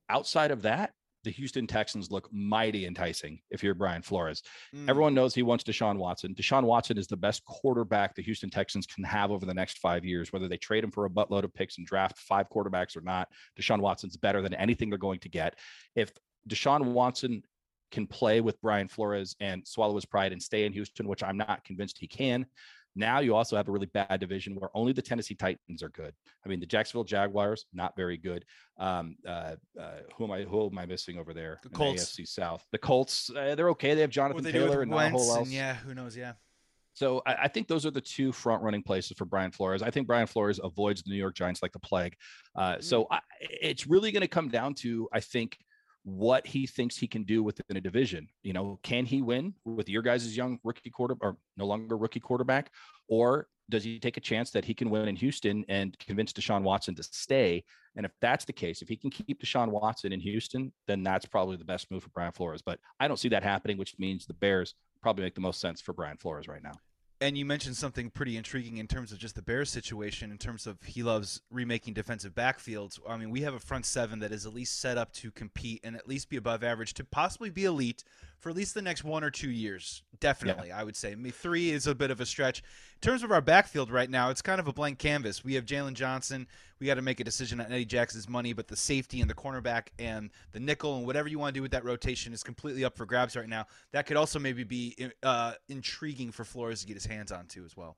Outside of that, the Houston Texans look mighty enticing if you're Brian Flores. Mm. Everyone knows he wants Deshaun Watson. Deshaun Watson is the best quarterback the Houston Texans can have over the next five years, whether they trade him for a buttload of picks and draft five quarterbacks or not. Deshaun Watson's better than anything they're going to get. If Deshaun Watson can play with Brian Flores and swallow his pride and stay in Houston, which I'm not convinced he can, Now you also have a really bad division where only the Tennessee Titans are good. I mean, the Jacksonville Jaguars not very good. Um, uh, uh, who am I? Who am I missing over there? The Colts, the AFC South. The Colts, uh, they're okay. They have Jonathan they Taylor and not a Wentz, whole else. yeah, who knows? Yeah. So I, I think those are the two front running places for Brian Flores. I think Brian Flores avoids the New York Giants like the plague. Uh, so I, it's really going to come down to, I think, what he thinks he can do within a division. You know, can he win with your guys' young rookie quarter or no longer rookie quarterback, or does he take a chance that he can win in Houston and convince Deshaun Watson to stay? And if that's the case, if he can keep Deshaun Watson in Houston, then that's probably the best move for Brian Flores. But I don't see that happening, which means the Bears probably make the most sense for Brian Flores right now. And you mentioned something pretty intriguing in terms of just the Bears situation, in terms of he loves remaking defensive backfields. I mean, we have a front seven that is at least set up to compete and at least be above average to possibly be elite for at least the next one or two years. Definitely, I would say. I mean, three is a bit of a stretch. In terms of our backfield right now, it's kind of a blank canvas. We have Jaylon Johnson. We got to make a decision on Eddie Jackson's money, but the safety and the cornerback and the nickel and whatever you want to do with that rotation is completely up for grabs right now. That could also maybe be uh, intriguing for Flores to get his hands on too as well.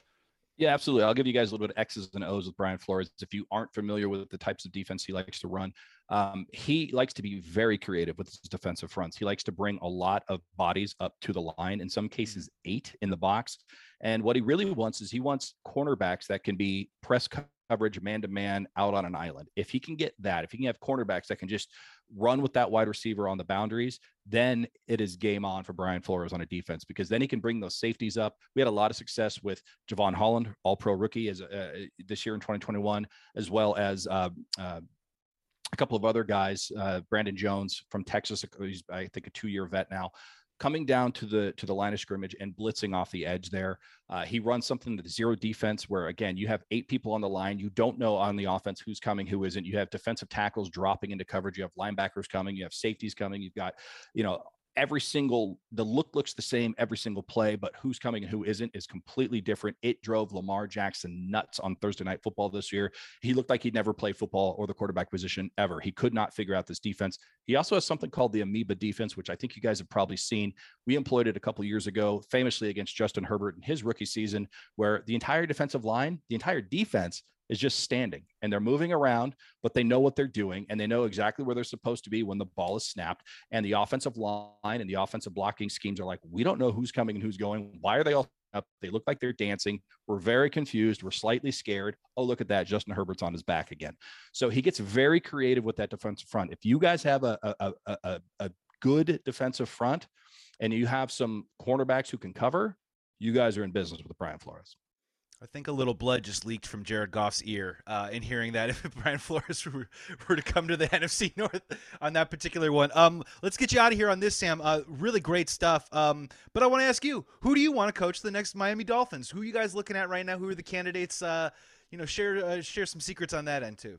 Yeah, absolutely. I'll give you guys a little bit of X's and O's with Brian Flores. If you aren't familiar with the types of defense he likes to run, um, he likes to be very creative with his defensive fronts. He likes to bring a lot of bodies up to the line, in some cases, eight in the box. And what he really wants is he wants cornerbacks that can be press coverage, man to man, out on an island. If he can get that, if he can have cornerbacks that can just run with that wide receiver on the boundaries, then it is game on for Brian Flores on a defense because then he can bring those safeties up. We had a lot of success with Jevon Holland, All Pro rookie, as uh, this year in 2021, as well as uh, uh, a couple of other guys, uh, Brandon Jones from Texas, he's I think a two-year vet now, coming down to the to the line of scrimmage and blitzing off the edge there. Uh, he runs something that's zero defense, where again you have eight people on the line. You don't know on the offense who's coming, who isn't. You have defensive tackles dropping into coverage. You have linebackers coming. You have safeties coming. You've got you know every single the look looks the same every single play, but who's coming and who isn't is completely different. It drove Lamar Jackson nuts on Thursday night football this year. He looked like he'd never played football or the quarterback position ever. He could not figure out this defense. He also has something called the amoeba defense, which I think you guys have probably seen. We employed it a couple years ago, famously against Justin Herbert in his rookie season, where the entire defensive line, the entire defense is just standing and they're moving around, but they know what they're doing and they know exactly where they're supposed to be when the ball is snapped. And the offensive line and the offensive blocking schemes are like, we don't know who's coming and who's going. Why are they all up? They look like they're dancing. We're very confused. We're slightly scared. Oh, look at that. Justin Herbert's on his back again. So he gets very creative with that defensive front. If you guys have a, a, a, a, good defensive front and you have some cornerbacks who can cover, you guys are in business with Brian Flores. I think a little blood just leaked from Jared Goff's ear uh, in hearing that if Brian Flores were, were, to come to the NFC North on that particular one. Um, let's get you out of here on this, Sam. Uh, really great stuff. Um, but I want to ask you, who do you want to coach the next Miami Dolphins? Who are you guys looking at right now? Who are the candidates? Uh, you know, share uh, share some secrets on that end too.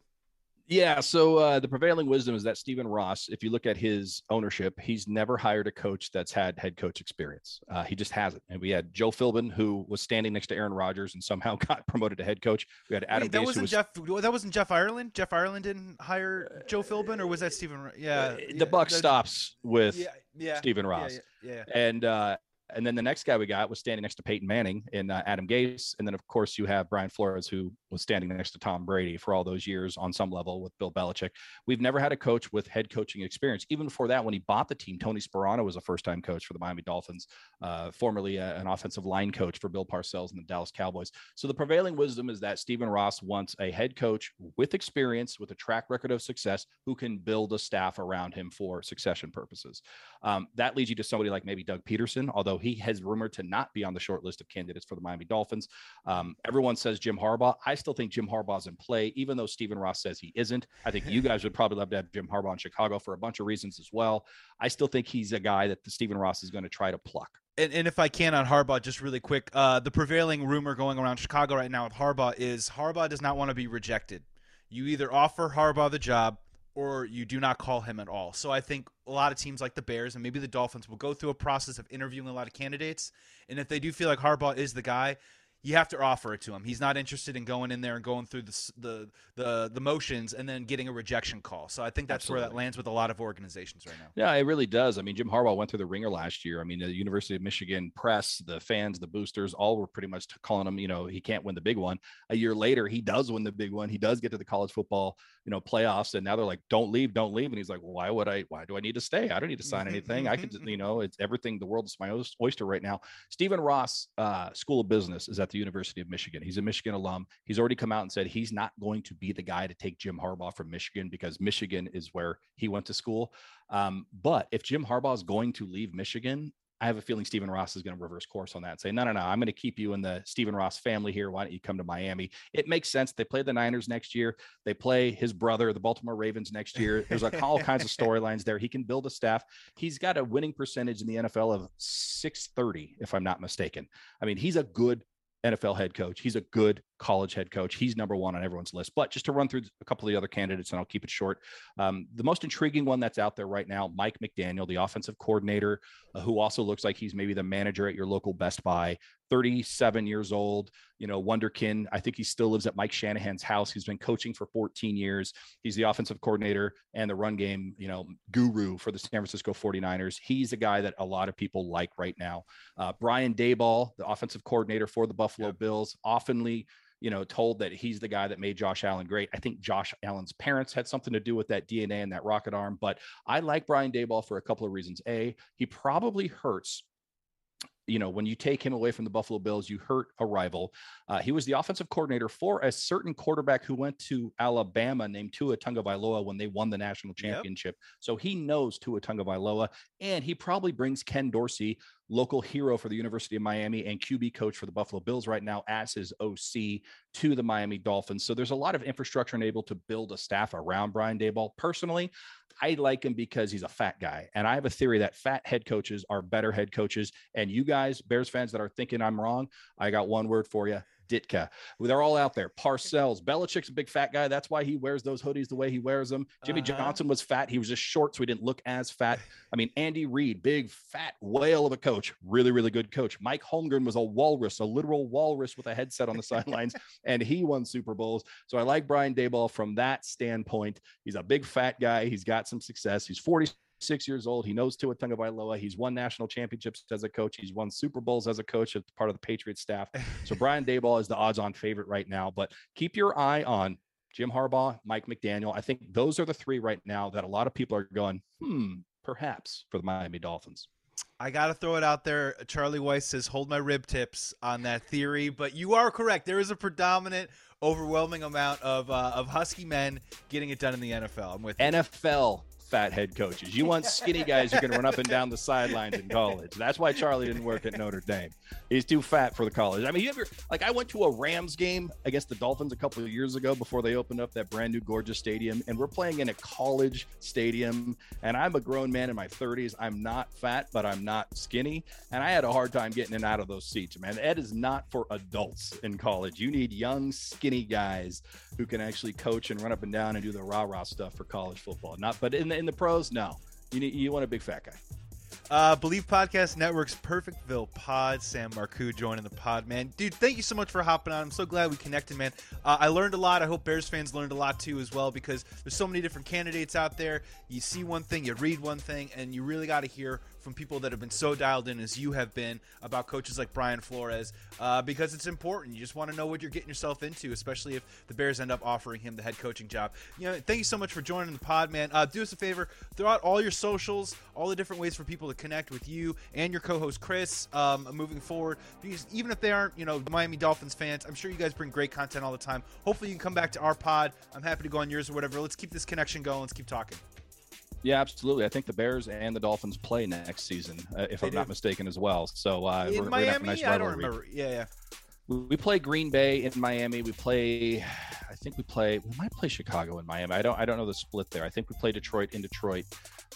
Yeah. So uh, the prevailing wisdom is that Stephen Ross, if you look at his ownership, he's never hired a coach that's had head coach experience. Uh, he just hasn't. And we had Joe Philbin, who was standing next to Aaron Rodgers and somehow got promoted to head coach. We had Adam. Wait, that Gase, wasn't was, Jeff. That wasn't Jeff Ireland. Jeff Ireland didn't hire Joe Philbin, or was that Stephen? Yeah. the yeah, buck stops with Yeah. Yeah. Stephen Ross. Yeah. yeah. And uh, and then the next guy we got was standing next to Peyton Manning and uh, Adam Gase. And then of course you have Brian Flores, who was standing next to Tom Brady for all those years on some level with Bill Belichick. We've never had a coach with head coaching experience. Even before that, when he bought the team, Tony Sparano was a first-time coach for the Miami Dolphins, uh, formerly uh, an offensive line coach for Bill Parcells and the Dallas Cowboys. So the prevailing wisdom is that Stephen Ross wants a head coach with experience, with a track record of success, who can build a staff around him for succession purposes. Um, that leads you to somebody like maybe Doug Pederson, although he has rumored to not be on the short list of candidates for the Miami Dolphins. Um, everyone says Jim Harbaugh. I still think Jim Harbaugh's in play, even though Stephen Ross says he isn't. I think you guys would probably love to have Jim Harbaugh in Chicago for a bunch of reasons as well. I still think he's a guy that the Stephen Ross is going to try to pluck. And, and if I can on Harbaugh, just really quick, uh, the prevailing rumor going around Chicago right now with Harbaugh is Harbaugh does not want to be rejected. You either offer Harbaugh the job or you do not call him at all. So I think a lot of teams like the Bears and maybe the Dolphins will go through a process of interviewing a lot of candidates. And if they do feel like Harbaugh is the guy, you have to offer it to him. He's not interested in going in there and going through the the the, the motions and then getting a rejection call. So I think that's Absolutely. where that lands with a lot of organizations right now. Yeah, it really does. I mean, Jim Harbaugh went through the ringer last year. I mean, the University of Michigan press, the fans, the boosters, all were pretty much calling him. You know, he can't win the big one. A year later, he does win the big one. He does get to the college football, you know, playoffs, and now they're like, "Don't leave, don't leave," and he's like, well, "Why would I? Why do I need to stay? I don't need to sign anything. I could, you know, it's everything. The world is my oyster right now." Stephen Ross, uh, School of Business, is at the University of Michigan. Michigan. He's a Michigan alum. He's already come out and said he's not going to be the guy to take Jim Harbaugh from Michigan because Michigan is where he went to school. Um, but if Jim Harbaugh is going to leave Michigan, I have a feeling Stephen Ross is going to reverse course on that and say, no, no, no, I'm going to keep you in the Stephen Ross family here. Why don't you come to Miami? It makes sense. They play the Niners next year. They play his brother, the Baltimore Ravens next year. There's like all kinds of storylines there. He can build a staff. He's got a winning percentage in the NFL of 630, if I'm not mistaken. I mean, he's a good NFL head coach. He's a good college head coach. He's number one on everyone's list. But just to run through a couple of the other candidates, and I'll keep it short. Um, the most intriguing one that's out there right now, Mike McDaniel, the offensive coordinator, uh, who also looks like he's maybe the manager at your local Best Buy. 37 years old, you know, Wonderkin. I think he still lives at Mike Shanahan's house. He's been coaching for 14 years. He's the offensive coordinator and the run game, you know, guru for the San Francisco 49ers. He's a guy that a lot of people like right now. Uh, Brian Daboll, the offensive coordinator for the Buffalo Bills, oftenly you know, told that he's the guy that made Josh Allen great. I think Josh Allen's parents had something to do with that DNA and that rocket arm. But I like Brian Daboll for a couple of reasons. A, he probably hurts you know, when you take him away from the Buffalo Bills, you hurt a rival. Uh, he was the offensive coordinator for a certain quarterback who went to Alabama named Tua Tagovailoa when they won the national championship. Yep. So he knows Tua Tagovailoa, and he probably brings Ken Dorsey, local hero for the University of Miami and QB coach for the Buffalo Bills right now, as his OC to the Miami Dolphins. So there's a lot of infrastructure enabled to build a staff around Brian Daboll. Personally, I like him because he's a fat guy. And I have a theory that fat head coaches are better head coaches. And you guys, Bears fans that are thinking I'm wrong, I got one word for you Ditka. They're all out there. Parcells. Belichick's a big fat guy. That's why he wears those hoodies the way he wears them. Jimmy uh-huh. Johnson was fat. He was just short, so he didn't look as fat. I mean, Andy Reid, big fat whale of a coach. Really, really good coach. Mike Holmgren was a walrus, a literal walrus with a headset on the sidelines, and he won Super Bowls. So I like Brian Daboll from that standpoint. He's a big fat guy. He's got some success. He's 40 six years old. He knows Tua Tagovailoa. He's won national championships as a coach. He's won Super Bowls as a coach as part of the Patriots staff. So Brian Daboll is the odds-on favorite right now. But keep your eye on Jim Harbaugh, Mike McDaniel. I think those are the three right now that a lot of people are going, hmm, perhaps for the Miami Dolphins. I got to throw it out there. Charlie Weis says, hold my rib tips on that theory. But you are correct. There is a predominant, overwhelming amount of, uh, of Husky men getting it done in the NFL. I'm with NFL fat head coaches. You want skinny guys who can run up and down the sidelines in college. That's why Charlie didn't work at Notre Dame. He's too fat for the college. I mean, you ever like I went to a Rams game against the Dolphins a couple of years ago before they opened up that brand new gorgeous stadium, and we're playing in a college stadium. And I'm a grown man in my 30s. I'm not fat, but I'm not skinny, and I had a hard time getting in and out of those seats. Man, Ed is not for adults in college. You need young, skinny guys who can actually coach and run up and down and do the rah rah stuff for college football. Not, but in the in the pros, no. You need you want a big fat guy. Uh, Bleav Podcast Network's Perfectville Pod. Sam Marcoux joining the pod, man. Dude, thank you so much for hopping on. I'm so glad we connected, man. Uh, I learned a lot. I hope Bears fans learned a lot too, as well, because there's so many different candidates out there. You see one thing, you read one thing, and you really got to hear from people that have been so dialed in as you have been about coaches like Brian Flores uh, because it's important. You just want to know what you're getting yourself into, especially if the Bears end up offering him the head coaching job. You know, thank you so much for joining the pod, man. Uh, do us a favor, throw out all your socials, all the different ways for people to connect with you and your co-host Chris um, moving forward. Because even if they aren't, you know, Miami Dolphins fans, I'm sure you guys bring great content all the time. Hopefully, you can come back to our pod. I'm happy to go on yours or whatever. Let's keep this connection going. Let's keep talking. Yeah, absolutely. I think the Bears and the Dolphins play next season, uh, if they I'm do. not mistaken, as well. So uh, in Miami, nice I don't remember. Yeah, yeah. We, we play Green Bay in Miami. We play, I think we play. We might play Chicago in Miami. I don't. I don't know the split there. I think we play Detroit in Detroit.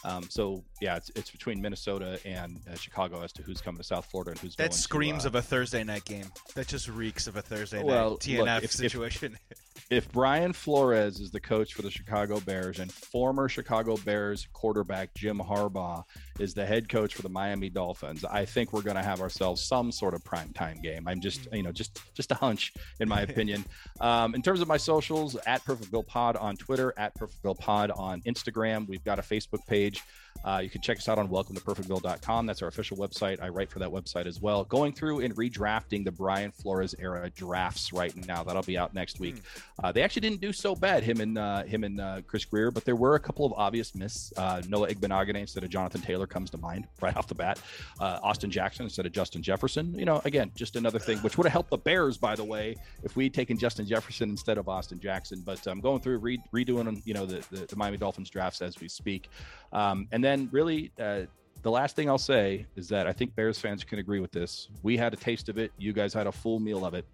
Um, so yeah, it's, it's between Minnesota and uh, Chicago as to who's coming to South Florida and who's that screams to, uh, of a Thursday night game. That just reeks of a Thursday well, night TNF look, if, situation. If, if Brian Flores is the coach for the Chicago Bears and former Chicago Bears quarterback Jim Harbaugh is the head coach for the Miami Dolphins, I think we're going to have ourselves some sort of prime time game. I'm just, you know, just just a hunch in my opinion. Um, in terms of my socials, at Perfect Bill Pod on Twitter, at Perfect Bill Pod on Instagram. We've got a Facebook page. Uh, you can check us out on welcome to perfectbill.com. That's our official website. I write for that website as well. Going through and redrafting the Brian Flores era drafts right now. That'll be out next week. Hmm. Uh, they actually didn't do so bad, him and uh, him and uh, Chris Grier, but there were a couple of obvious misses. Uh, Noah Igbinoghene instead of Jonathan Taylor comes to mind right off the bat. Uh, Austin Jackson instead of Justin Jefferson. You know, again, just another thing which would have helped the Bears, by the way, if we'd taken Justin Jefferson instead of Austin Jackson. But I'm going through re- redoing, you know, the, the, the Miami Dolphins drafts as we speak. Um, and then really, uh, the last thing I'll say is that I think Bears fans can agree with this. We had a taste of it. You guys had a full meal of it.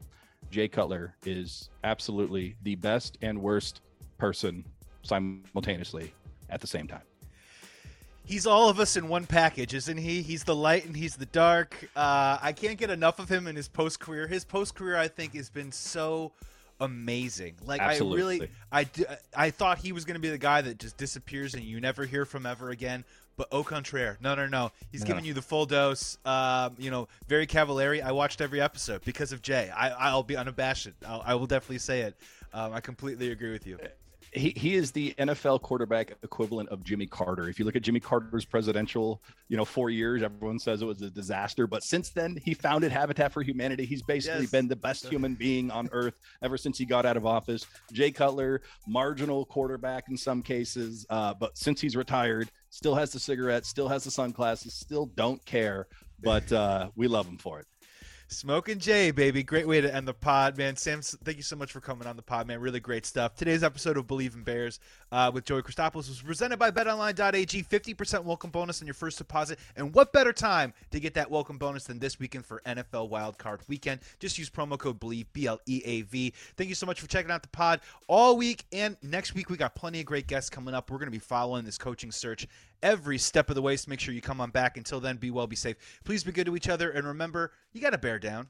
Jay Cutler is absolutely the best and worst person simultaneously at the same time. He's all of us in one package, isn't he? He's the light and he's the dark. Uh, I can't get enough of him in his post career. His post career, I think, has been so amazing. Like Absolutely. I really, I, I thought he was going to be the guy that just disappears and you never hear from ever again. But au contraire, no, no, no. He's no. giving you the full dose. Um, you know, very Cavallari. I watched every episode because of Jay. I, will be unabashed. I'll, I will definitely say it. Um, I completely agree with you he, he is the NFL quarterback equivalent of Jimmy Carter. If you look at Jimmy Carter's presidential, you know, four years, everyone says it was a disaster. But since then, he founded Habitat for Humanity. He's basically yes. been the best human being on earth ever since he got out of office. Jay Cutler, marginal quarterback in some cases, uh, but since he's retired, still has the cigarette, still has the sunglasses, still don't care. But uh, we love him for it. Smoking Jay, baby. Great way to end the pod, man. Sam, thank you so much for coming on the pod, man. Really great stuff. Today's episode of Bleav in Bears uh, with Joey Christopoulos was presented by BetOnline.ag. 50% welcome bonus on your first deposit. And what better time to get that welcome bonus than this weekend for NFL Wildcard Weekend? Just use promo code BLEAV, B L E A V. Thank you so much for checking out the pod all week. And next week, we got plenty of great guests coming up. We're going to be following this coaching search every step of the way. So make sure you come on back. Until then, be well, be safe. Please be good to each other. And remember, you got to bear down.